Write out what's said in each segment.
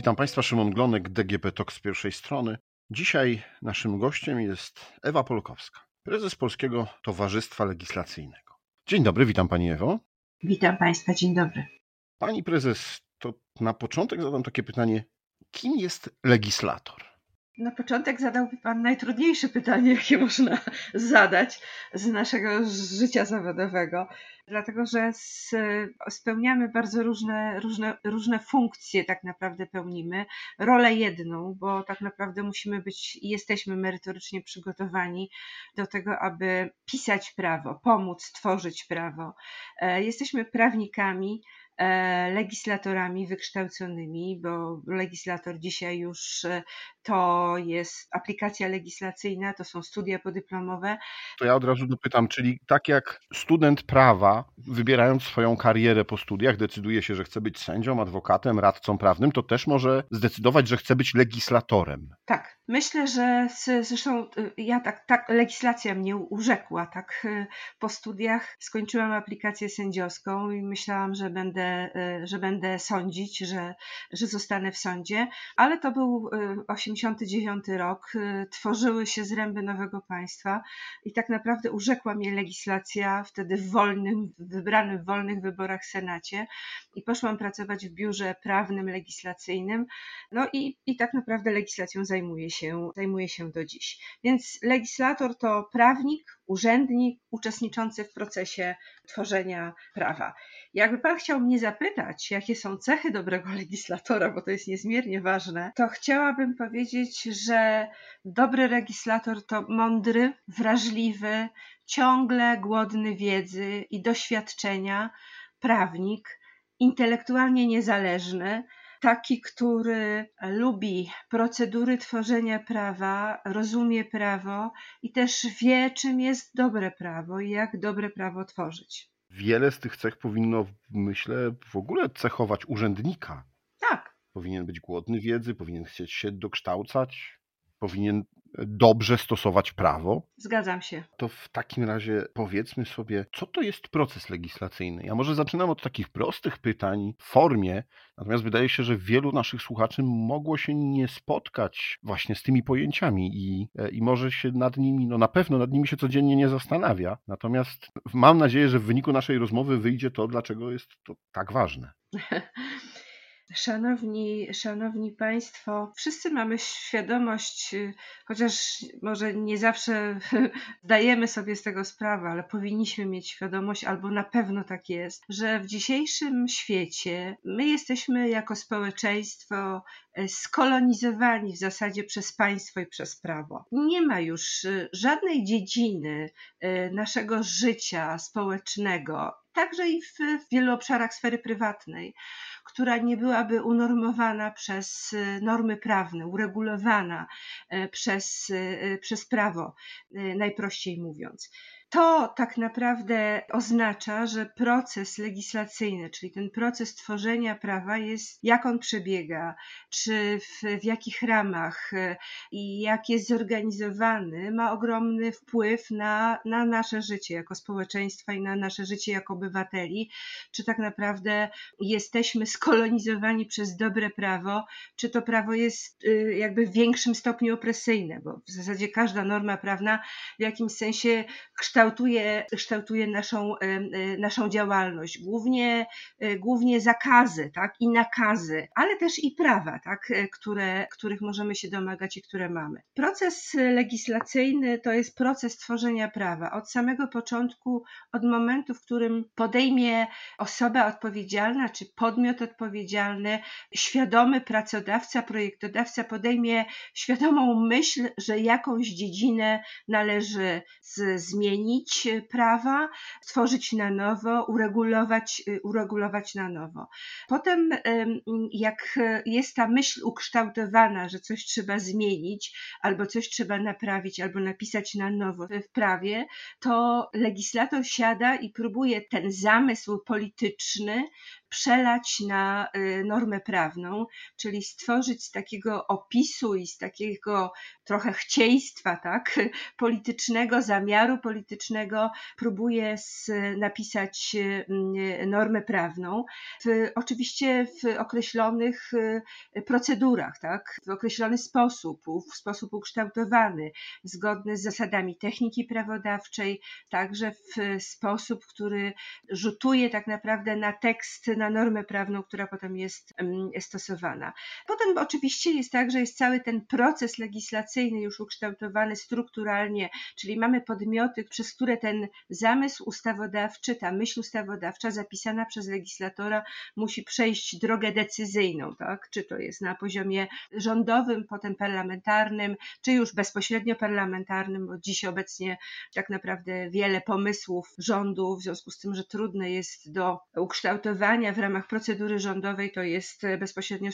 Witam Państwa, Szymon Glonek, DGP TOK z pierwszej strony. Dzisiaj naszym gościem jest Ewa Polkowska, prezes Polskiego Towarzystwa Legislacyjnego. Dzień dobry, witam Pani Ewo. Witam Państwa, dzień dobry. Pani prezes, to na początek zadam takie pytanie, kim jest legislator? Na początek zadałby Pan najtrudniejsze pytanie, jakie można zadać z naszego życia zawodowego, dlatego że spełniamy bardzo różne, różne, różne funkcje, tak naprawdę pełnimy. Rolę jedną, bo tak naprawdę musimy być i jesteśmy merytorycznie przygotowani do tego, aby pisać prawo, pomóc tworzyć prawo. E, jesteśmy prawnikami, legislatorami wykształconymi, bo legislator dzisiaj już e, to jest aplikacja legislacyjna, to są studia podyplomowe. To ja od razu dopytam, czyli tak jak student prawa, wybierając swoją karierę po studiach, decyduje się, że chce być sędzią, adwokatem, radcą prawnym, to też może zdecydować, że chce być legislatorem. Tak, myślę, że zresztą y, ja tak, tak legislacja mnie urzekła, tak y, po studiach. Skończyłam aplikację sędziowską i myślałam, że będę Y, że będę sądzić, że, że zostanę w sądzie, ale to był 89 y, rok, tworzyły się zręby nowego państwa i tak naprawdę urzekła mnie legislacja wtedy w wolnym, wybranym w wolnych wyborach Senacie. I poszłam pracować w biurze prawnym, legislacyjnym, no i, i tak naprawdę legislacją zajmuję się, zajmuję się do dziś. Więc legislator to prawnik, urzędnik uczestniczący w procesie tworzenia prawa. Jakby Pan chciał mnie zapytać, jakie są cechy dobrego legislatora, bo to jest niezmiernie ważne, to chciałabym powiedzieć, że dobry legislator to mądry, wrażliwy, ciągle głodny wiedzy i doświadczenia prawnik, intelektualnie niezależny, taki, który lubi procedury tworzenia prawa, rozumie prawo i też wie, czym jest dobre prawo i jak dobre prawo tworzyć. Wiele z tych cech powinno, myślę, w ogóle cechować urzędnika. Tak. Powinien być głodny wiedzy, powinien chcieć się dokształcać, powinien dobrze stosować prawo. Zgadzam się. To w takim razie powiedzmy sobie, co to jest proces legislacyjny. Ja może zaczynam od takich prostych pytań w formie, natomiast wydaje się, że wielu naszych słuchaczy mogło się nie spotkać właśnie z tymi pojęciami i, e, i może się nad nimi, no na pewno nad nimi się codziennie nie zastanawia. Natomiast mam nadzieję, że w wyniku naszej rozmowy wyjdzie to, dlaczego jest to tak ważne. Szanowni, szanowni Państwo, wszyscy mamy świadomość, y, chociaż może nie zawsze zdajemy sobie z tego sprawę, ale powinniśmy mieć świadomość, albo na pewno tak jest, że w dzisiejszym świecie my jesteśmy jako społeczeństwo y, skolonizowani w zasadzie przez państwo i przez prawo. Nie ma już y, żadnej dziedziny naszego życia społecznego, także i w wielu obszarach sfery prywatnej, która nie byłaby unormowana przez e, normy prawne, uregulowana e, przez, e, przez prawo, najprościej mówiąc to tak naprawdę oznacza, że proces legislacyjny, czyli ten proces tworzenia prawa jest, jak on przebiega, czy w, w jakich ramach e, i jak jest zorganizowany, ma ogromny wpływ na, na nasze życie jako społeczeństwa i na nasze życie jako obywateli, czy tak naprawdę jesteśmy skolonizowani przez dobre prawo, czy to prawo jest y, jakby w większym stopniu opresyjne, bo w zasadzie każda norma prawna w jakimś sensie kształtuje kształtuje, kształtuje naszą, e, naszą działalność. Głównie, e, głównie zakazy tak, i nakazy, ale też i prawa, tak, e, które, których możemy się domagać i które mamy. Proces legislacyjny to jest proces tworzenia prawa. Od samego początku, od momentu, w którym podejmie osoba odpowiedzialna czy podmiot odpowiedzialny, świadomy pracodawca, projektodawca podejmie świadomą myśl, że jakąś dziedzinę należy zmienić zmienić e, prawa, stworzyć na nowo, uregulować, e, uregulować na nowo. Potem, jak jest ta myśl ukształtowana, że coś trzeba zmienić, albo coś trzeba naprawić, albo napisać na nowo w prawie, to legislator siada i próbuje ten zamysł polityczny przelać na normę prawną, czyli stworzyć z takiego opisu i z takiego trochę chcieństwa, tak, politycznego, zamiaru politycznego, próbuje napisać normę prawną, w, oczywiście w określonych procedurach, tak, w określony sposób, w sposób ukształtowany, zgodny z zasadami techniki prawodawczej, także w sposób, który rzutuje tak naprawdę na tekst, na normę prawną, która potem jest stosowana. Potem oczywiście jest tak, że jest cały ten proces legislacyjny już ukształtowany strukturalnie, czyli mamy podmioty, przez które ten zamysł ustawodawczy, ta myśl ustawodawcza zapisana przez legislatora musi przejść drogę decyzyjną, tak? Czy to jest na poziomie rządowym, potem parlamentarnym, czy już bezpośrednio parlamentarnym, bo dziś obecnie tak naprawdę wiele pomysłów rządu, w związku z tym, że trudne jest do ukształtowania w ramach procedury rządowej, to jest bezpośrednio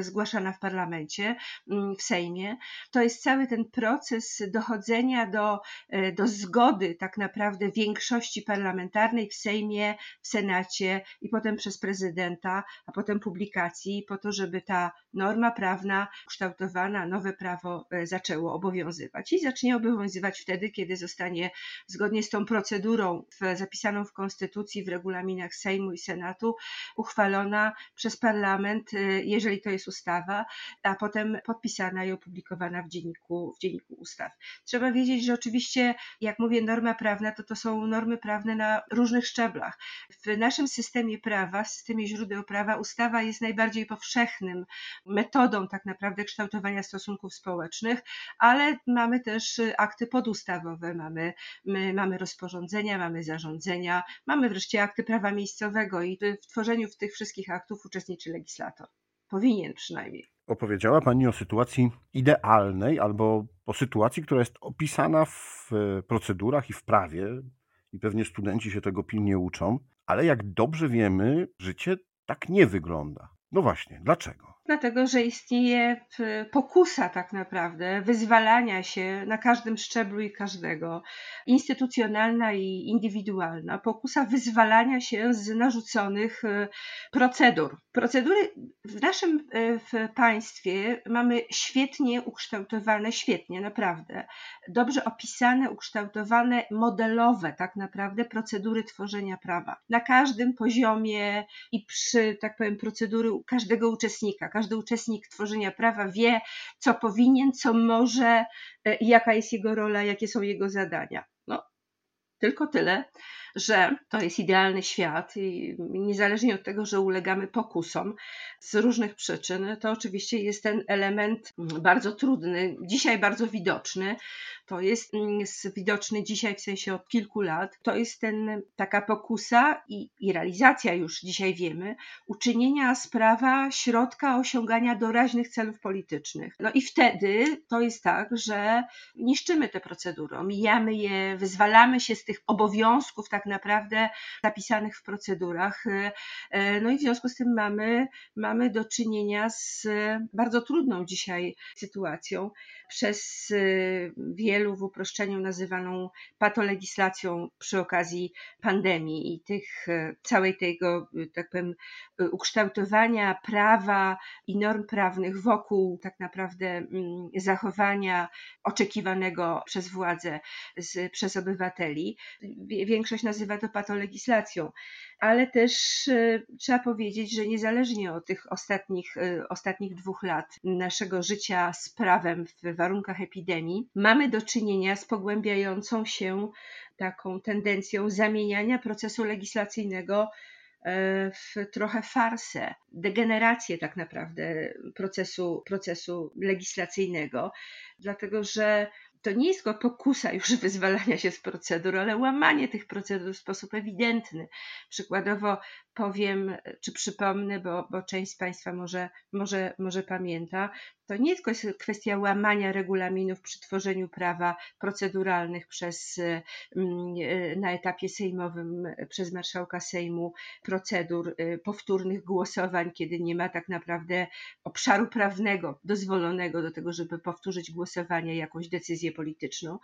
zgłaszana w parlamencie, mm, w Sejmie. To jest cały ten proces dochodzenia do, e, do zgody tak naprawdę większości parlamentarnej w Sejmie, w Senacie i potem przez prezydenta, a potem publikacji, po to, żeby ta norma prawna kształtowana, nowe prawo e, zaczęło obowiązywać. I zacznie obowiązywać wtedy, kiedy zostanie zgodnie z tą procedurą zapisaną w Konstytucji, w regulaminach Sejmu i Senatu, uchwalona przez parlament, e, jeżeli to jest ustawa, a potem podpisana i opublikowana w dzienniku, w dzienniku ustaw. Trzeba wiedzieć, że oczywiście, jak mówię, norma prawna, to to są normy prawne na różnych szczeblach. W naszym systemie prawa, w systemie źródeł prawa, ustawa jest najbardziej powszechnym metodą tak naprawdę kształtowania stosunków społecznych, ale mamy też akty podustawowe, mamy, my, mamy rozporządzenia, mamy zarządzenia, mamy wreszcie akty prawa miejscowego i w tworzeniu tych wszystkich aktów uczestniczy legislator. Powinien przynajmniej. Opowiedziała Pani o sytuacji idealnej albo o sytuacji, która jest opisana w procedurach i w prawie, i pewnie studenci się tego pilnie uczą, ale jak dobrze wiemy, życie tak nie wygląda. No właśnie, dlaczego? Dlatego, że istnieje pokusa tak naprawdę wyzwalania się na każdym szczeblu i każdego, instytucjonalna i indywidualna, pokusa wyzwalania się z narzuconych e, procedur. Procedury w naszym e, w państwie mamy świetnie ukształtowane, świetnie naprawdę, dobrze opisane, ukształtowane, modelowe tak naprawdę procedury tworzenia prawa. Na każdym poziomie i przy, tak powiem, procedury każdego uczestnika, każdy uczestnik tworzenia prawa wie, co powinien, co może, e, jaka jest jego rola, jakie są jego zadania. No, tylko tyle, że to jest idealny świat i niezależnie od tego, że ulegamy pokusom z różnych przyczyn, to oczywiście jest ten element bardzo trudny, dzisiaj bardzo widoczny. To jest mm, widoczny dzisiaj w sensie od kilku lat. To jest ten, taka pokusa i, i realizacja już dzisiaj wiemy, uczynienia z prawa środka osiągania doraźnych celów politycznych. No i wtedy to jest tak, że niszczymy te procedury, omijamy je, wyzwalamy się z tych obowiązków tak naprawdę zapisanych w procedurach. E, no i w związku z tym mamy, mamy do czynienia z bardzo trudną dzisiaj sytuacją przez e, wielu w uproszczeniu nazywaną patolegislacją przy okazji pandemii i tych całej tego, tak powiem, ukształtowania prawa i norm prawnych wokół tak naprawdę mm, zachowania oczekiwanego przez władze, z, przez obywateli. Większość nazywa to patolegislacją, ale też e, trzeba powiedzieć, że niezależnie od tych ostatnich, e, ostatnich dwóch lat naszego życia z prawem w warunkach epidemii, mamy do czynienia z pogłębiającą się taką tendencją zamieniania procesu legislacyjnego e, w trochę farsę, degenerację tak naprawdę procesu, procesu legislacyjnego, dlatego że to nie jest tylko pokusa już wyzwalania się z procedur, ale łamanie tych procedur w sposób ewidentny. Przykładowo powiem, czy przypomnę, bo, bo część z Państwa może, może, może pamięta, to nie tylko jest kwestia łamania regulaminów przy tworzeniu prawa proceduralnych przez, mm, e, na etapie sejmowym przez marszałka Sejmu, procedur e, powtórnych głosowań, kiedy nie ma tak naprawdę obszaru prawnego dozwolonego do tego, żeby powtórzyć głosowanie, jakąś decyzję polityczną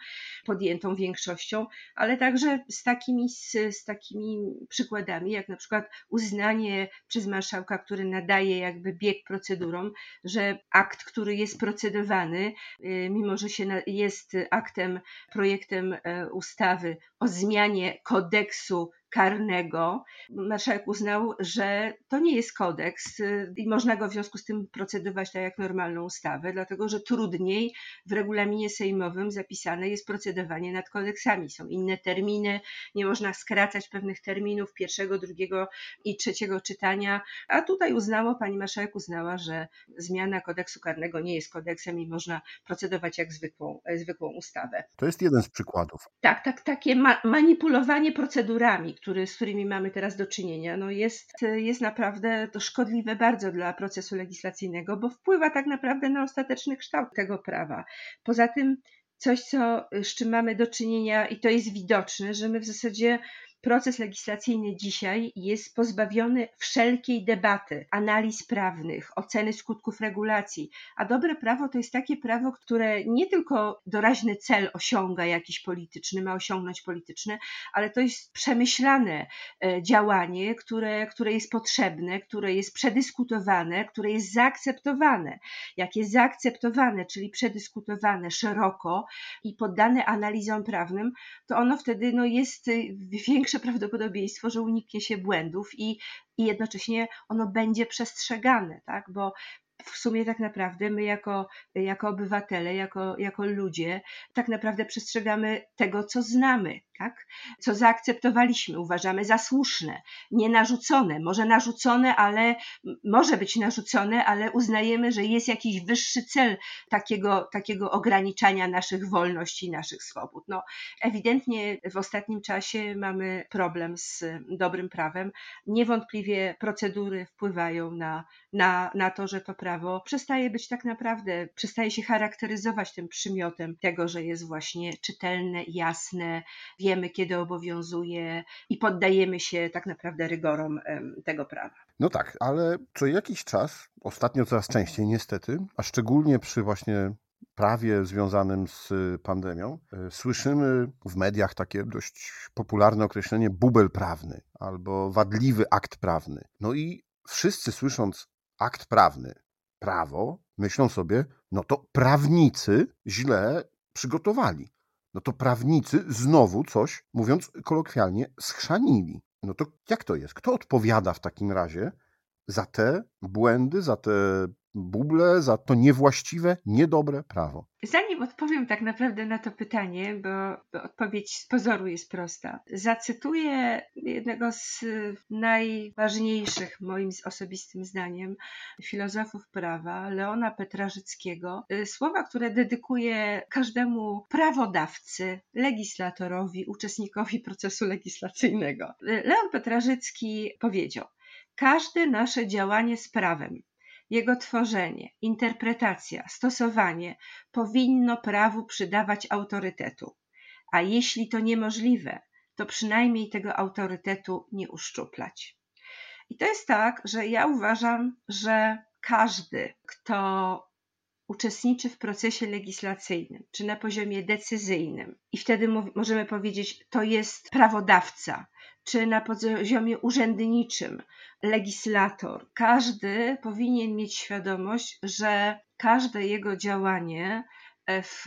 podjętą większością, ale także z takimi, z, z takimi przykładami, jak na przykład uznanie przez marszałka, który nadaje jakby bieg procedurom, że akt, który jest procedowany, y, mimo że się jest aktem, projektem e, ustawy o zmianie kodeksu karnego. Marszałek uznał, że to nie jest kodeks y, i można go w związku z tym procedować tak jak normalną ustawę, dlatego że trudniej w regulaminie sejmowym zapisane jest procedowanie nad kodeksami. Są inne terminy, nie można skracać pewnych terminów pierwszego, drugiego i trzeciego czytania, a tutaj uznało, pani marszałek uznała, że zmiana kodeksu karnego nie jest kodeksem i można procedować jak zwykłą, zwykłą ustawę. To jest jeden z przykładów. Tak, tak, takie ma manipulowanie procedurami, który, z którymi mamy teraz do czynienia, no jest, jest naprawdę to szkodliwe bardzo dla procesu legislacyjnego, bo wpływa tak naprawdę na ostateczny kształt tego prawa. Poza tym coś, co, z czym mamy do czynienia i to jest widoczne, że my w zasadzie proces legislacyjny dzisiaj jest pozbawiony wszelkiej debaty, analiz prawnych, oceny skutków regulacji. A dobre prawo to jest takie prawo, które nie tylko doraźny cel osiąga jakiś polityczny, ma osiągnąć polityczny, ale to jest przemyślane e, działanie, które, które jest potrzebne, które jest przedyskutowane, które jest zaakceptowane. Jak jest zaakceptowane, czyli przedyskutowane szeroko i poddane analizom prawnym, to ono wtedy no, jest większe większe prawdopodobieństwo, że uniknie się błędów i, i jednocześnie ono będzie przestrzegane, tak? bo w sumie tak naprawdę my jako, jako obywatele, jako, jako ludzie, tak naprawdę przestrzegamy tego, co znamy, tak? co zaakceptowaliśmy, uważamy za słuszne, nie narzucone, może narzucone, ale może być narzucone, ale uznajemy, że jest jakiś wyższy cel takiego, takiego ograniczania naszych wolności, naszych swobód. No, ewidentnie w ostatnim czasie mamy problem z dobrym prawem. Niewątpliwie procedury wpływają na, na, na to, że to prawo przestaje być tak naprawdę, przestaje się charakteryzować tym przymiotem tego, że jest właśnie czytelne, jasne, wiemy kiedy obowiązuje i poddajemy się tak naprawdę rygorom tego prawa. No tak, ale co jakiś czas, ostatnio coraz częściej niestety, a szczególnie przy właśnie prawie związanym z pandemią, e, słyszymy w mediach takie dość popularne określenie bubel prawny albo wadliwy akt prawny. No i wszyscy słysząc akt prawny, prawo, myślą sobie, no to prawnicy źle przygotowali. No to prawnicy znowu coś, mówiąc kolokwialnie, schrzanili. No to jak to jest? Kto odpowiada w takim razie za te błędy, za te buble, za to niewłaściwe, niedobre prawo? Zanim odpowiem tak naprawdę na to pytanie, bo, bo odpowiedź z pozoru jest prosta, zacytuję jednego z najważniejszych, moim osobistym zdaniem, filozofów prawa, Leona Petrażyckiego, słowa, które dedykuję każdemu prawodawcy, legislatorowi, uczestnikowi procesu legislacyjnego. Leon Petrażycki powiedział: Każde nasze działanie z prawem jego tworzenie, interpretacja, stosowanie powinno prawu przydawać autorytetu, a jeśli to niemożliwe, to przynajmniej tego autorytetu nie uszczuplać. I to jest tak, że ja uważam, że każdy, kto uczestniczy w procesie legislacyjnym, czy na poziomie decyzyjnym, i wtedy możemy powiedzieć, to jest prawodawca, czy na poziomie urzędniczym, legislator. Każdy powinien mieć świadomość, że każde jego działanie e, w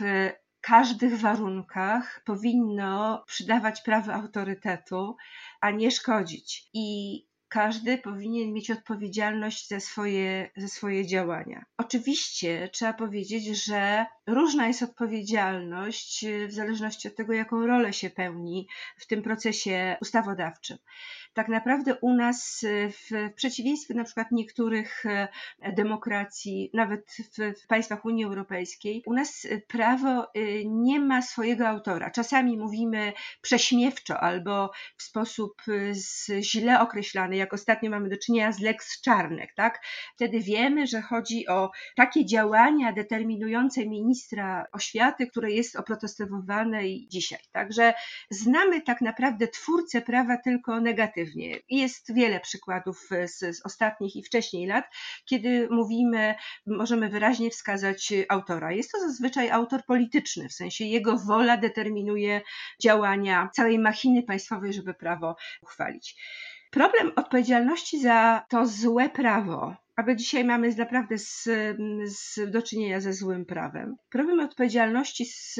każdych warunkach powinno przydawać prawo autorytetu, a nie szkodzić. I każdy powinien mieć odpowiedzialność za swoje, za swoje działania. Oczywiście trzeba powiedzieć, że różna jest odpowiedzialność w zależności od tego, jaką rolę się pełni w tym procesie ustawodawczym tak naprawdę u nas, e, w przeciwieństwie na przykład niektórych e, demokracji, nawet w, państwach Unii Europejskiej, u nas prawo e, nie ma swojego autora. Czasami mówimy prześmiewczo albo w sposób źle określany, jak ostatnio mamy do czynienia z Lex Czarnek, tak? Wtedy wiemy, że chodzi o takie działania determinujące ministra oświaty, które jest oprotestowane i dzisiaj. Także znamy tak naprawdę twórcę prawa tylko negatywnie. Jest wiele przykładów z, z ostatnich i wcześniej lat, kiedy mówimy, możemy wyraźnie wskazać autora. Jest to zazwyczaj autor polityczny, w sensie jego wola determinuje działania całej machiny państwowej, żeby prawo uchwalić. Problem odpowiedzialności za to złe prawo aby dzisiaj mamy naprawdę z, z, do czynienia ze złym prawem. Problem odpowiedzialności z,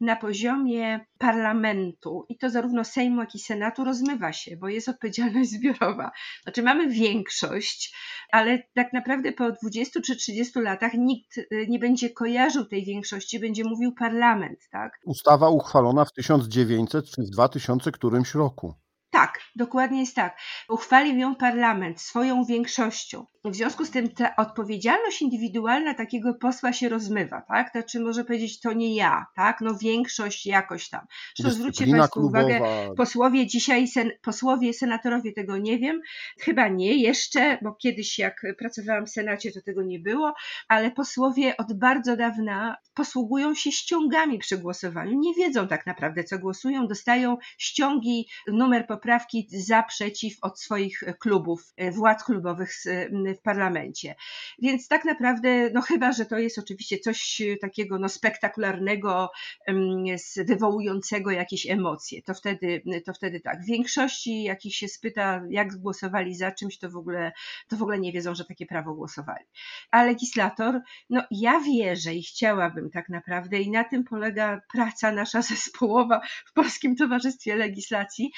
na poziomie parlamentu i to zarówno Sejmu, jak i Senatu rozmywa się, bo jest odpowiedzialność zbiorowa. Znaczy mamy większość, ale tak naprawdę po 20 czy 30 latach nikt y, nie będzie kojarzył tej większości, będzie mówił parlament, tak? Ustawa uchwalona w 1900 czy w 2000 którymś roku. Dokładnie jest tak. Uchwalił ją parlament swoją większością. W związku z tym ta odpowiedzialność indywidualna takiego posła się rozmywa, tak? Znaczy może powiedzieć, to nie ja, tak? No większość jakoś tam. Zresztą zwróćcie Państwo klubowa. uwagę, posłowie dzisiaj, sen, posłowie, senatorowie tego nie wiem, chyba nie jeszcze, bo kiedyś jak pracowałam w Senacie, to tego nie było, ale posłowie od bardzo dawna posługują się ściągami przy głosowaniu. Nie wiedzą tak naprawdę, co głosują, dostają ściągi, numer poprawki za, przeciw od swoich klubów, władz klubowych w parlamencie. Więc tak naprawdę, no chyba, że to jest oczywiście coś takiego no, spektakularnego, wywołującego jakieś emocje, to wtedy, to wtedy tak. W większości, jak się spyta, jak głosowali za czymś, to w ogóle, to w ogóle nie wiedzą, że takie prawo głosowali. A legislator, no ja wierzę i chciałabym tak naprawdę, i na tym polega praca nasza zespołowa w Polskim Towarzystwie Legislacji,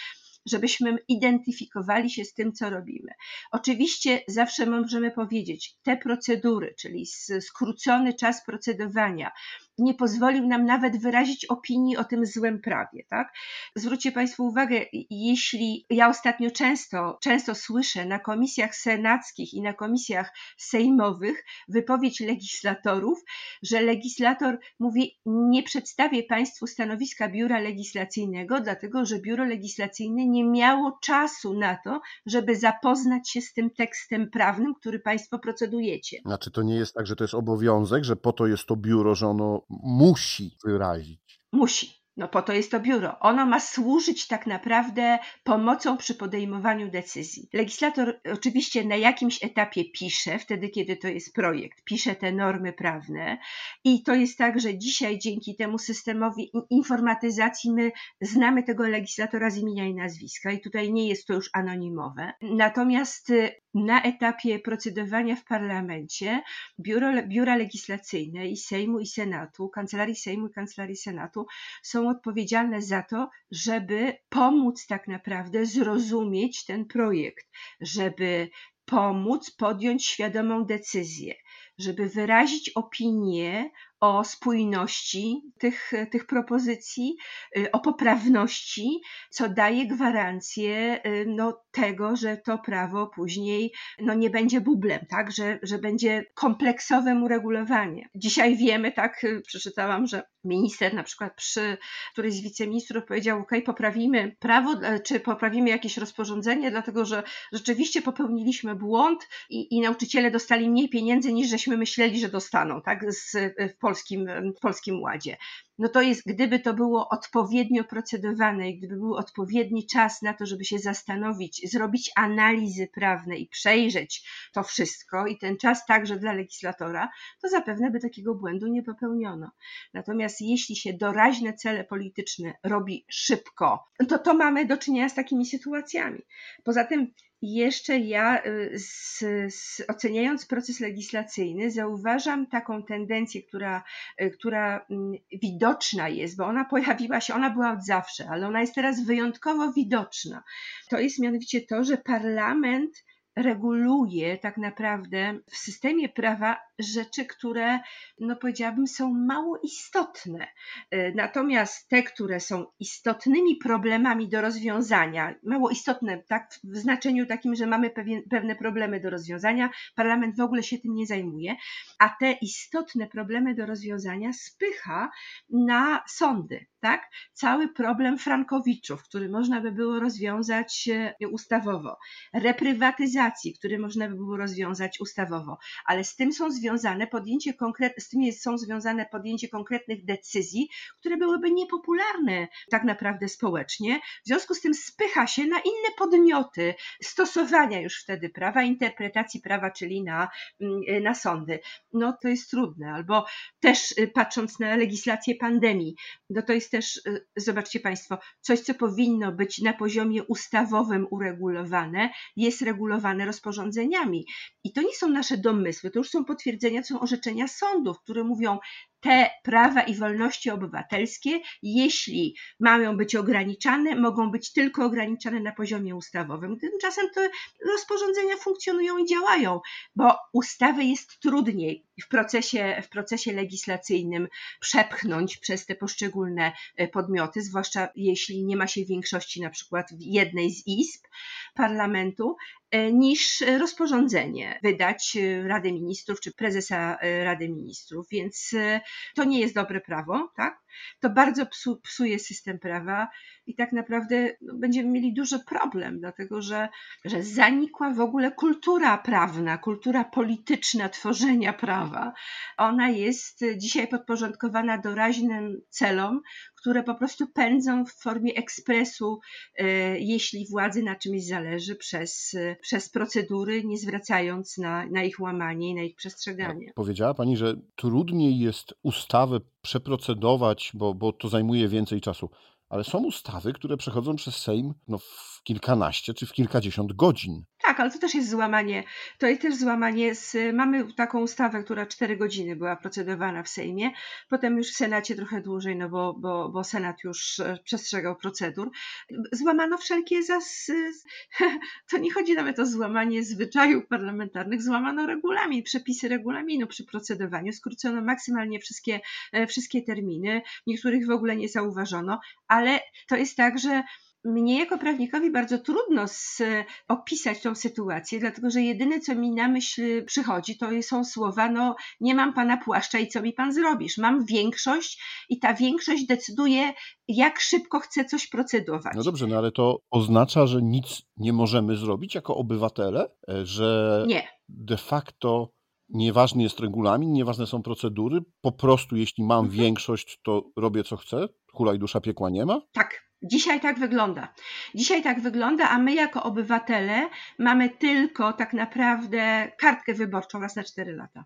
żebyśmy identyfikowali się z tym, co robimy. Oczywiście zawsze możemy powiedzieć, te procedury, czyli skrócony czas procedowania, nie pozwolił nam nawet wyrazić opinii o tym złym prawie, tak? Zwróćcie Państwo uwagę, jeśli ja ostatnio często, często słyszę na komisjach senackich i na komisjach sejmowych wypowiedź legislatorów, że legislator mówi, nie przedstawię Państwu stanowiska biura legislacyjnego, dlatego że biuro legislacyjne nie miało czasu na to, żeby zapoznać się z tym tekstem prawnym, który Państwo procedujecie. Znaczy to nie jest tak, że to jest obowiązek, że po to jest to biuro, że ono musi wyrazić. Musi. No po to jest to biuro. Ono ma służyć tak naprawdę pomocą przy podejmowaniu decyzji. Legislator oczywiście na jakimś etapie pisze, wtedy kiedy to jest projekt, pisze te normy prawne i to jest tak, że dzisiaj dzięki temu systemowi informatyzacji my znamy tego legislatora z imienia i nazwiska i tutaj nie jest to już anonimowe. Natomiast y, na etapie procedowania w parlamencie biuro, biura legislacyjne i Sejmu i Senatu, Kancelarii Sejmu i Kancelarii Senatu są odpowiedzialne za to, żeby pomóc tak naprawdę zrozumieć ten projekt, żeby pomóc podjąć świadomą decyzję, żeby wyrazić opinię o spójności tych, tych propozycji, y, o poprawności, co daje gwarancję y, no, tego, że to prawo później no, nie będzie bublem, tak? że, że będzie kompleksowym uregulowaniem. Dzisiaj wiemy, tak, y, przeczytałam, że minister na przykład przy któryś z wiceministrów powiedział, ok, poprawimy prawo, czy poprawimy jakieś rozporządzenie, dlatego że rzeczywiście popełniliśmy błąd i, i nauczyciele dostali mniej pieniędzy niż żeśmy myśleli, że dostaną, tak, z, w polskim, polskim ładzie no to jest, gdyby to było odpowiednio procedowane i gdyby był odpowiedni czas na to, żeby się zastanowić, zrobić analizy prawne i przejrzeć to wszystko, i ten czas także dla legislatora, to zapewne by takiego błędu nie popełniono. Natomiast jeśli się doraźne cele polityczne robi szybko, to to mamy do czynienia z takimi sytuacjami. Poza tym jeszcze ja, y, z, z, oceniając proces legislacyjny, zauważam taką tendencję, która, y, która mm, widoczna jest, bo ona pojawiła się, ona była od zawsze, ale ona jest teraz wyjątkowo widoczna. To jest mianowicie to, że parlament reguluje tak naprawdę w systemie prawa rzeczy, które, no powiedziałabym, są mało istotne. E, natomiast te, które są istotnymi problemami do rozwiązania, mało istotne tak, w znaczeniu takim, że mamy pewien, pewne problemy do rozwiązania, parlament w ogóle się tym nie zajmuje, a te istotne problemy do rozwiązania spycha na sądy tak? Cały problem frankowiczów, który można by było rozwiązać e, ustawowo, reprywatyzacji, który można by było rozwiązać ustawowo, ale z tym są związane podjęcie konkret, z tym jest, są związane podjęcie konkretnych decyzji, które byłyby niepopularne tak naprawdę społecznie. W związku z tym spycha się na inne podmioty stosowania już wtedy prawa, interpretacji prawa, czyli na, mm, e, na sądy. No to jest trudne, albo też e, patrząc na legislację pandemii, no to jest też, y, zobaczcie Państwo, coś, co powinno być na poziomie ustawowym uregulowane, jest regulowane rozporządzeniami. I to nie są nasze domysły, to już są potwierdzenia, to są orzeczenia sądów, które mówią, te prawa i wolności obywatelskie, jeśli mają być ograniczane, mogą być tylko ograniczane na poziomie ustawowym. Tymczasem te rozporządzenia funkcjonują i działają, bo ustawy jest trudniej w procesie, w procesie legislacyjnym przepchnąć przez te poszczególne e, podmioty, zwłaszcza jeśli nie ma się większości na przykład w jednej z izb parlamentu, E, niż rozporządzenie wydać e, Rady Ministrów czy prezesa Rady Ministrów, więc to nie jest dobre prawo, tak? To bardzo psu, psuje system prawa i tak naprawdę no, będziemy mieli duży problem, dlatego że, że zanikła w ogóle kultura prawna, kultura polityczna tworzenia prawa. Ona jest dzisiaj podporządkowana doraźnym celom, które po prostu pędzą w formie ekspresu, jeśli władzy na czymś zależy, przez, przez procedury, nie zwracając na, na ich łamanie i na ich przestrzeganie. Powiedziała Pani, że trudniej jest ustawę przeprocedować, bo, bo to zajmuje więcej czasu. Ale są ustawy, które przechodzą przez Sejm no, w kilkanaście czy w kilkadziesiąt godzin. Tak, ale to też jest złamanie. To jest też złamanie. Z, mamy taką ustawę, która cztery godziny była procedowana w Sejmie, potem już w Senacie trochę dłużej, no bo, bo, bo Senat już e, przestrzegał procedur. Złamano wszelkie zas... To nie chodzi nawet o złamanie zwyczajów parlamentarnych, złamano regulamin, przepisy regulaminu przy procedowaniu, skrócono maksymalnie wszystkie, e, wszystkie terminy, niektórych w ogóle nie zauważono, ale to jest tak, że mnie jako prawnikowi bardzo trudno z, opisać tą sytuację, dlatego że jedyne, co mi na myśl przychodzi, to są słowa, no nie mam pana płaszcza i co mi pan zrobisz? Mam większość i ta większość decyduje, jak szybko chce coś procedować. No dobrze, no ale to oznacza, że nic nie możemy zrobić jako obywatele, e, że nie. de facto nieważny jest regulamin, nieważne są procedury, po prostu jeśli mam mhm. większość, to robię co chcę, hula i dusza piekła nie ma? Tak, Dzisiaj tak wygląda. Dzisiaj tak wygląda, a my jako obywatele mamy tylko tak naprawdę kartkę wyborczą raz na 4 lata.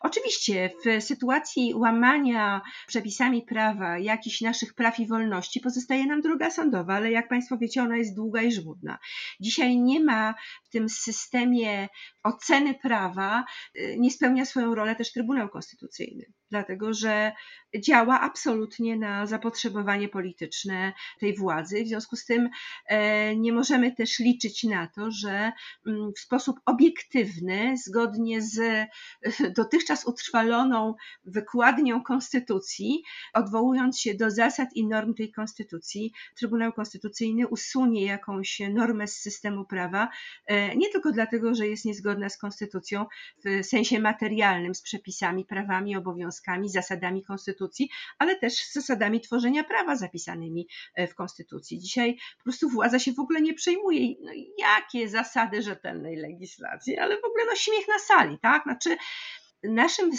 Oczywiście w sytuacji łamania przepisami prawa jakichś naszych praw i wolności pozostaje nam droga sądowa, ale jak Państwo wiecie, ona jest długa i żmudna. Dzisiaj nie ma w tym systemie oceny prawa, y, nie spełnia swoją rolę też Trybunał Konstytucyjny, dlatego że działa absolutnie na zapotrzebowanie polityczne tej władzy. W związku z tym e, nie możemy też liczyć na to, że mm, w sposób obiektywny, zgodnie z dotychczas utrwaloną wykładnią Konstytucji, odwołując się do zasad i norm tej Konstytucji, Trybunał Konstytucyjny usunie jakąś normę z systemu prawa, e, nie tylko dlatego, że jest niezgodna z Konstytucją w sensie materialnym, z przepisami, prawami, obowiązkami, zasadami Konstytucji, ale też z zasadami tworzenia prawa zapisanymi e, w Konstytucji. Dzisiaj po prostu władza się w ogóle nie przejmuje. No, jakie zasady rzetelnej legislacji, ale w ogóle no śmiech na sali, tak? Znaczy naszym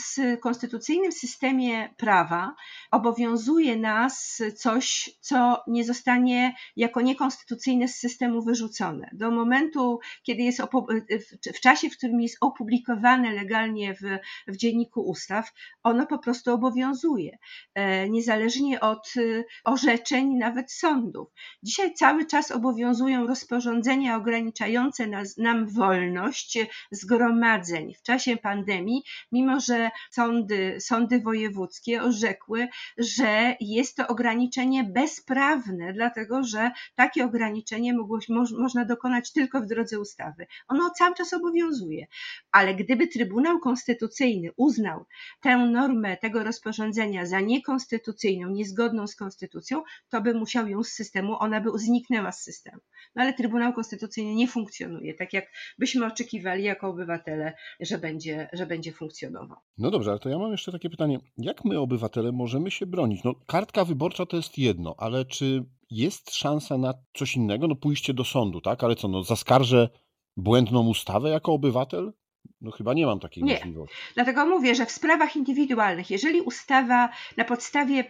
konstytucyjnym systemie prawa obowiązuje nas coś, co nie zostanie jako niekonstytucyjne z systemu wyrzucone. Do momentu, kiedy jest w czasie, w którym jest opublikowane legalnie w, w dzienniku ustaw, ono po prostu obowiązuje, e, niezależnie od e, orzeczeń nawet sądów. Dzisiaj cały czas obowiązują rozporządzenia ograniczające nas, nam wolność zgromadzeń w czasie pandemii mimo że sądy, sądy wojewódzkie orzekły, że jest to ograniczenie bezprawne, dlatego że takie ograniczenie mogło, mo, można dokonać tylko w drodze ustawy. Ono cały czas obowiązuje, ale gdyby Trybunał Konstytucyjny uznał tę normę tego rozporządzenia za niekonstytucyjną, niezgodną z konstytucją, to by musiał ją z systemu, ona by zniknęła z systemu. No ale Trybunał Konstytucyjny nie funkcjonuje tak, jak byśmy oczekiwali jako obywatele, że będzie, że będzie funkcjonował. No dobrze, ale to ja mam jeszcze takie pytanie. Jak my, obywatele, możemy się bronić? No, kartka wyborcza to jest jedno, ale czy jest szansa na coś innego? No pójście do sądu, tak? Ale co, no zaskarżę błędną ustawę jako obywatel? No chyba nie mam takiej nie. możliwości. Dlatego mówię, że w sprawach indywidualnych, jeżeli ustawa na podstawie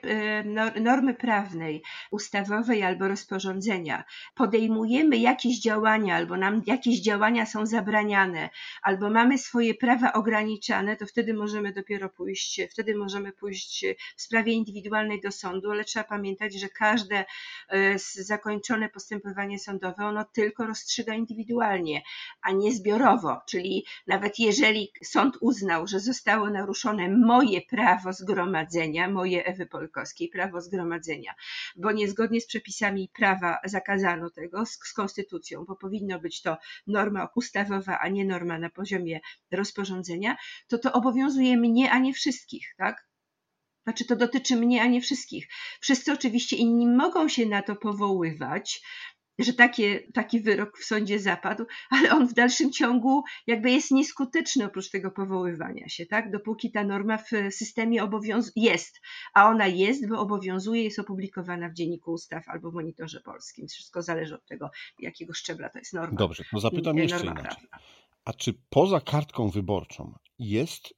y, normy prawnej, ustawowej albo rozporządzenia podejmujemy jakieś działania, albo nam jakieś działania są zabraniane, albo mamy swoje prawa ograniczane, to wtedy możemy dopiero pójść, wtedy możemy pójść w sprawie indywidualnej do sądu, ale trzeba pamiętać, że każde y, zakończone postępowanie sądowe, ono tylko rozstrzyga indywidualnie, a nie zbiorowo, czyli nawet jeżeli sąd uznał, że zostało naruszone moje prawo zgromadzenia, moje Ewy Polkowskiej prawo zgromadzenia, bo niezgodnie z przepisami prawa zakazano tego, z, z konstytucją, bo powinno być to norma ustawowa, a nie norma na poziomie rozporządzenia, to to obowiązuje mnie, a nie wszystkich, tak? Znaczy, to dotyczy mnie, a nie wszystkich. Wszyscy oczywiście inni mogą się na to powoływać, że takie, taki wyrok w sądzie zapadł, ale on w dalszym ciągu jakby jest nieskuteczny oprócz tego powoływania się, tak? Dopóki ta norma w systemie obowiąz jest, a ona jest, bo obowiązuje, jest opublikowana w Dzienniku Ustaw albo w Monitorze Polskim. Wszystko zależy od tego, jakiego szczebla to jest norma. Dobrze, to zapytam jeszcze inaczej. Prawna. A czy poza kartką wyborczą jest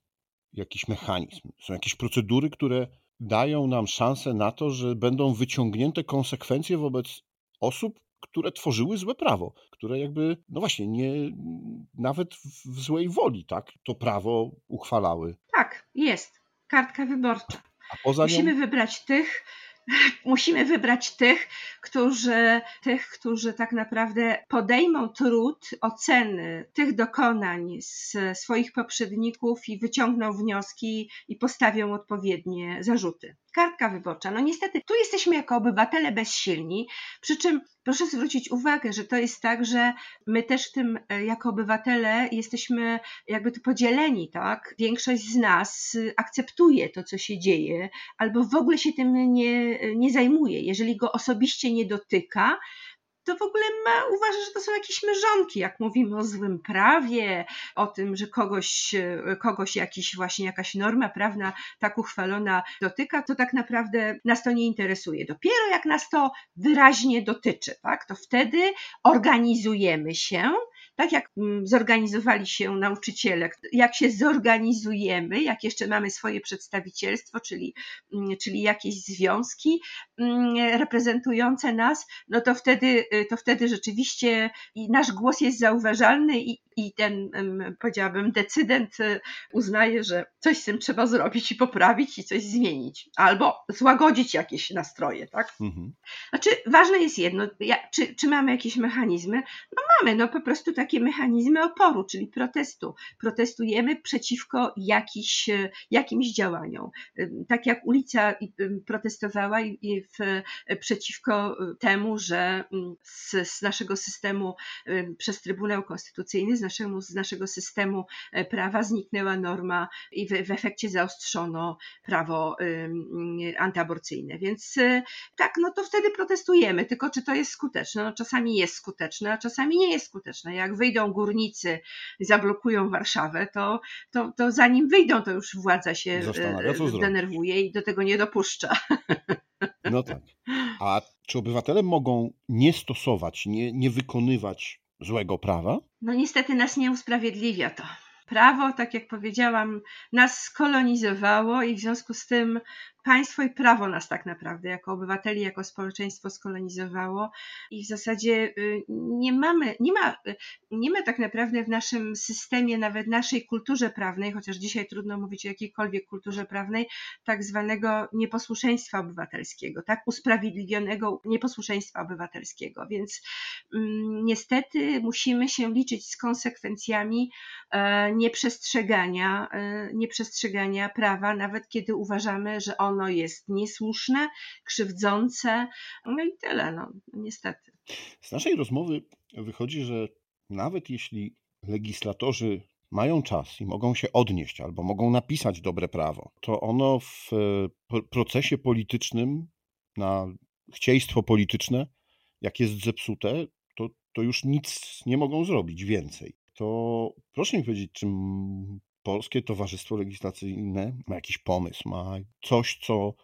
jakiś mechanizm, są jakieś procedury, które dają nam szansę na to, że będą wyciągnięte konsekwencje wobec osób, które tworzyły złe prawo, które jakby, no właśnie, nie, nawet w złej woli, tak, to prawo uchwalały. Tak, jest. Kartka wyborcza. Musimy nią... wybrać tych, musimy wybrać tych, którzy, tych, którzy tak naprawdę podejmą trud oceny tych dokonań z swoich poprzedników i wyciągną wnioski i postawią odpowiednie zarzuty kartka wyborcza. No niestety, tu jesteśmy jako obywatele bezsilni, przy czym proszę zwrócić uwagę, że to jest tak, że my też w tym e, jako obywatele jesteśmy jakby tu podzieleni, tak? Większość z nas akceptuje to, co się dzieje, albo w ogóle się tym nie, nie zajmuje. Jeżeli go osobiście nie dotyka, to w ogóle ma, uważa, że to są jakieś mężonki, jak mówimy o złym prawie, o tym, że kogoś, kogoś jakiś właśnie jakaś norma prawna tak uchwalona dotyka, to tak naprawdę nas to nie interesuje. Dopiero jak nas to wyraźnie dotyczy, tak, to wtedy organizujemy się, tak jak mm, zorganizowali się nauczyciele, jak się zorganizujemy, jak jeszcze mamy swoje przedstawicielstwo, czyli, mm, czyli jakieś związki mm, reprezentujące nas, no to wtedy, to wtedy rzeczywiście nasz głos jest zauważalny i, i ten, powiedziałabym, decydent y, uznaje, że coś z tym trzeba zrobić i poprawić i coś zmienić, albo złagodzić jakieś nastroje, tak? Mhm. Znaczy, ważne jest jedno, czy, czy mamy jakieś mechanizmy? No mamy, no po prostu takie mechanizmy oporu, czyli protestu. Protestujemy przeciwko jakiś, jakimś działaniom. Tak jak ulica protestowała w, przeciwko temu, że z, z naszego systemu przez Trybunał Konstytucyjny, z naszemu, z naszego systemu e, prawa zniknęła norma i w, w efekcie zaostrzono prawo antyaborcyjne. Więc e, tak, no to wtedy protestujemy, tylko czy to jest skuteczne? No czasami jest skuteczne, a czasami nie jest skuteczne. Jak wyjdą górnicy, zablokują Warszawę, to, to, to zanim wyjdą, to już władza się e, denerwuje i do tego nie dopuszcza. No tak. A czy obywatele mogą nie stosować, nie, nie wykonywać złego prawa? No niestety nas nie usprawiedliwia to. Prawo, tak jak powiedziałam, nas skolonizowało i w związku z tym państwo i prawo nas tak naprawdę jako obywateli, jako społeczeństwo skolonizowało i w zasadzie y, nie mamy, nie ma, nie ma tak naprawdę w naszym systemie, nawet naszej kulturze prawnej, chociaż dzisiaj trudno mówić o jakiejkolwiek kulturze prawnej, tak zwanego nieposłuszeństwa obywatelskiego, tak usprawiedliwionego nieposłuszeństwa obywatelskiego. Więc mm, niestety musimy się liczyć z konsekwencjami e, nieprzestrzegania, e, nieprzestrzegania prawa, nawet kiedy uważamy, że ono jest niesłuszne, krzywdzące, no i tyle, no niestety. Z naszej rozmowy wychodzi, że nawet jeśli legislatorzy mają czas i mogą się odnieść albo mogą napisać dobre prawo, to ono w e, procesie politycznym na chcieństwo polityczne, jak jest zepsute, to, to już nic nie mogą zrobić więcej. To proszę mi powiedzieć, czy Polskie Towarzystwo Legislacyjne ma jakiś pomysł, ma coś, co,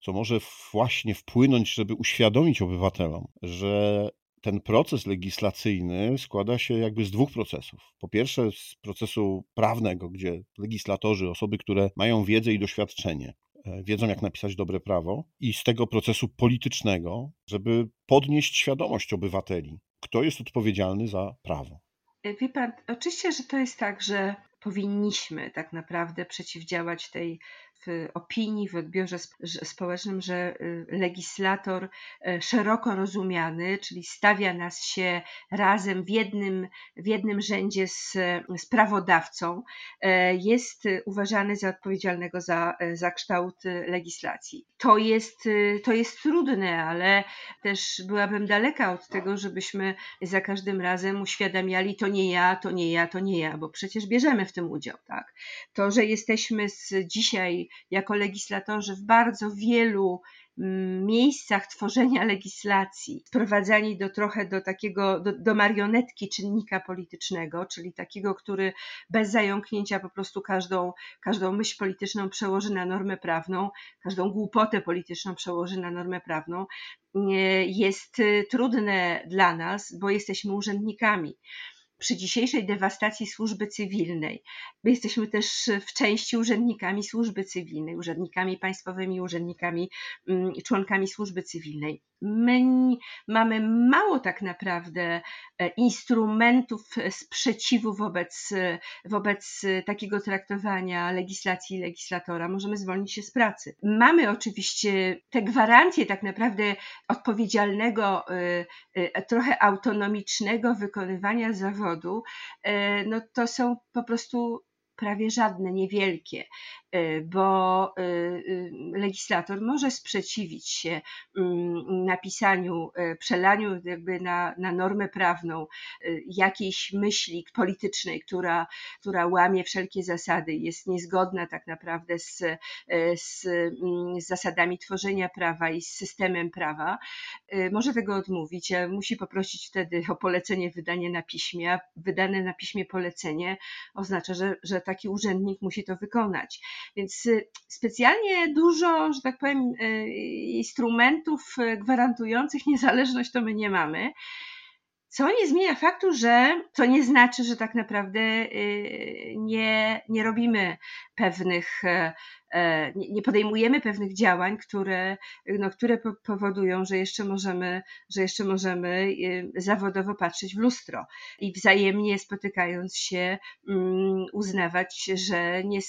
co może właśnie wpłynąć, żeby uświadomić obywatelom, że ten proces legislacyjny składa się jakby z dwóch procesów. Po pierwsze, z procesu prawnego, gdzie legislatorzy, osoby, które mają wiedzę i doświadczenie, e, wiedzą, jak napisać dobre prawo, i z tego procesu politycznego, żeby podnieść świadomość obywateli, kto jest odpowiedzialny za prawo. Wie pan, oczywiście, że to jest tak, że powinniśmy tak naprawdę przeciwdziałać tej opinii, w odbiorze społecznym, że y, legislator e, szeroko rozumiany, czyli stawia nas się razem w jednym, w jednym rzędzie z, z prawodawcą, e, jest uważany za odpowiedzialnego za, za kształt legislacji. To jest, to jest trudne, ale też byłabym daleka od tego, żebyśmy za każdym razem uświadamiali to nie ja, to nie ja, to nie ja, bo przecież bierzemy w tym udział. Tak? To, że jesteśmy z dzisiaj jako legislatorzy w bardzo wielu mm, miejscach tworzenia legislacji sprowadzani do trochę do takiego, do, do, marionetki czynnika politycznego, czyli takiego, który bez zająknięcia po prostu każdą, każdą myśl polityczną przełoży na normę prawną, każdą głupotę polityczną przełoży na normę prawną, jest y, trudne dla nas, bo jesteśmy urzędnikami przy dzisiejszej dewastacji służby cywilnej. My jesteśmy też w części urzędnikami służby cywilnej, urzędnikami państwowymi, urzędnikami, mm, członkami służby cywilnej. My mamy mało tak naprawdę e, instrumentów sprzeciwu wobec, wobec takiego traktowania legislacji legislatora. Możemy zwolnić się z pracy. Mamy oczywiście te gwarancje tak naprawdę odpowiedzialnego, e, e, trochę autonomicznego wykonywania zawodu. No to są po prostu prawie żadne, niewielkie, bo y, y, legislator może sprzeciwić się mm, napisaniu, przelaniu jakby na, na normę prawną jakiejś myśli politycznej, która, która łamie wszelkie zasady, jest niezgodna tak naprawdę z, z, mm, z zasadami tworzenia prawa i z systemem prawa. Może tego odmówić, musi poprosić wtedy o polecenie wydanie na piśmie, a wydane na piśmie polecenie oznacza, że, że taki urzędnik musi to wykonać. Więc y, specjalnie dużo, że tak powiem, y, instrumentów y, gwarantujących niezależność to my nie mamy. Co nie zmienia faktu, że to nie znaczy, że tak naprawdę y, nie, nie robimy pewnych, e, e, nie podejmujemy pewnych działań, które, no, które powodują, że jeszcze możemy, że jeszcze możemy y, zawodowo patrzeć w lustro i wzajemnie spotykając się mm, uznawać, że nie,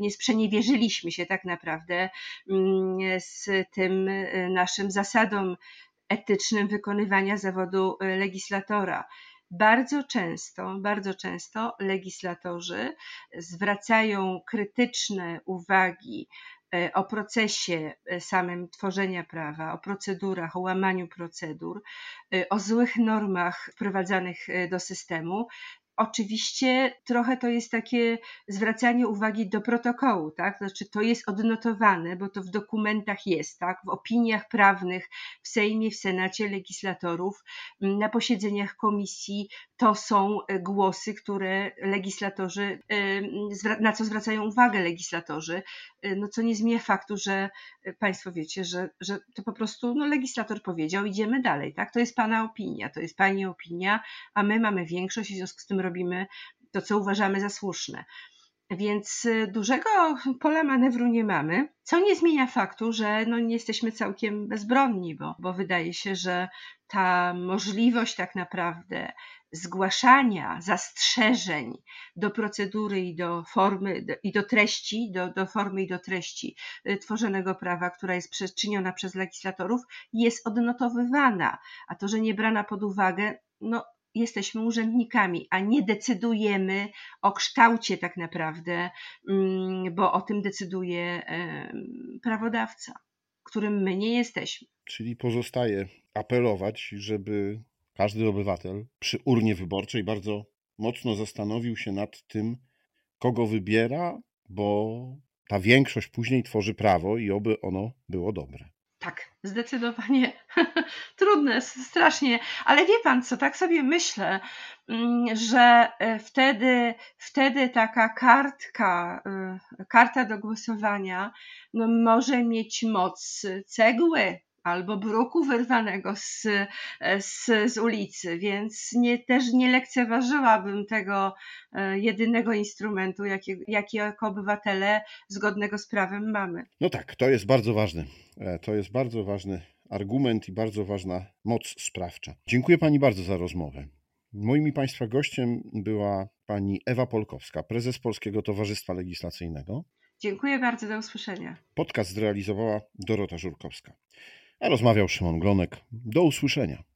nie sprzeniewierzyliśmy się tak naprawdę mm, z tym y, naszym zasadom etycznym wykonywania zawodu y, legislatora. Bardzo często, bardzo często legislatorzy zwracają krytyczne uwagi y, o procesie y, samym tworzenia prawa, o procedurach, o łamaniu procedur, o złych normach wprowadzanych do systemu, Oczywiście trochę to jest takie zwracanie uwagi do protokołu, tak? Znaczy to jest odnotowane, bo to w dokumentach jest, tak? W opiniach prawnych w Sejmie, w Senacie legislatorów, na posiedzeniach komisji to są e, głosy, które legislatorzy, e, na co zwracają uwagę legislatorzy, e, no co nie zmienia faktu, że Państwo wiecie, że, że to po prostu no, legislator powiedział, idziemy dalej, tak? To jest Pana opinia, to jest Pani opinia, a my mamy większość w związku z tym robimy to, co uważamy za słuszne. Więc y, dużego pola manewru nie mamy, co nie zmienia faktu, że no nie jesteśmy całkiem bezbronni, bo, bo wydaje się, że ta możliwość tak naprawdę zgłaszania zastrzeżeń do procedury i do formy do, i do treści, do, do formy i do treści y, tworzonego prawa, która jest przyczyniona przez legislatorów, jest odnotowywana, a to, że nie brana pod uwagę, no jesteśmy urzędnikami, a nie decydujemy o kształcie tak naprawdę, mm, bo o tym decyduje prawodawca, którym my nie jesteśmy. Czyli pozostaje apelować, żeby każdy obywatel przy urnie wyborczej bardzo mocno zastanowił się nad tym, kogo wybiera, bo ta większość później tworzy prawo i oby ono było dobre. Tak, zdecydowanie trudne, strasznie, ale wie pan co, tak sobie myślę, mm, że e, wtedy, wtedy taka kartka, e, karta do głosowania no, może mieć moc cegły, albo bruku wyrwanego z, z, z ulicy, więc nie, też nie lekceważyłabym tego e, jedynego instrumentu, jaki, jaki jako obywatele zgodnego z prawem mamy. No tak, to jest bardzo ważne. To jest bardzo ważny argument i bardzo ważna moc sprawcza. Dziękuję Pani bardzo za rozmowę. Moim i Państwa gościem była Pani Ewa Polkowska, prezes Polskiego Towarzystwa Legislacyjnego. Dziękuję bardzo, do usłyszenia. Podcast zrealizowała Dorota Żurkowska. A rozmawiał Szymon Glonek. Do usłyszenia.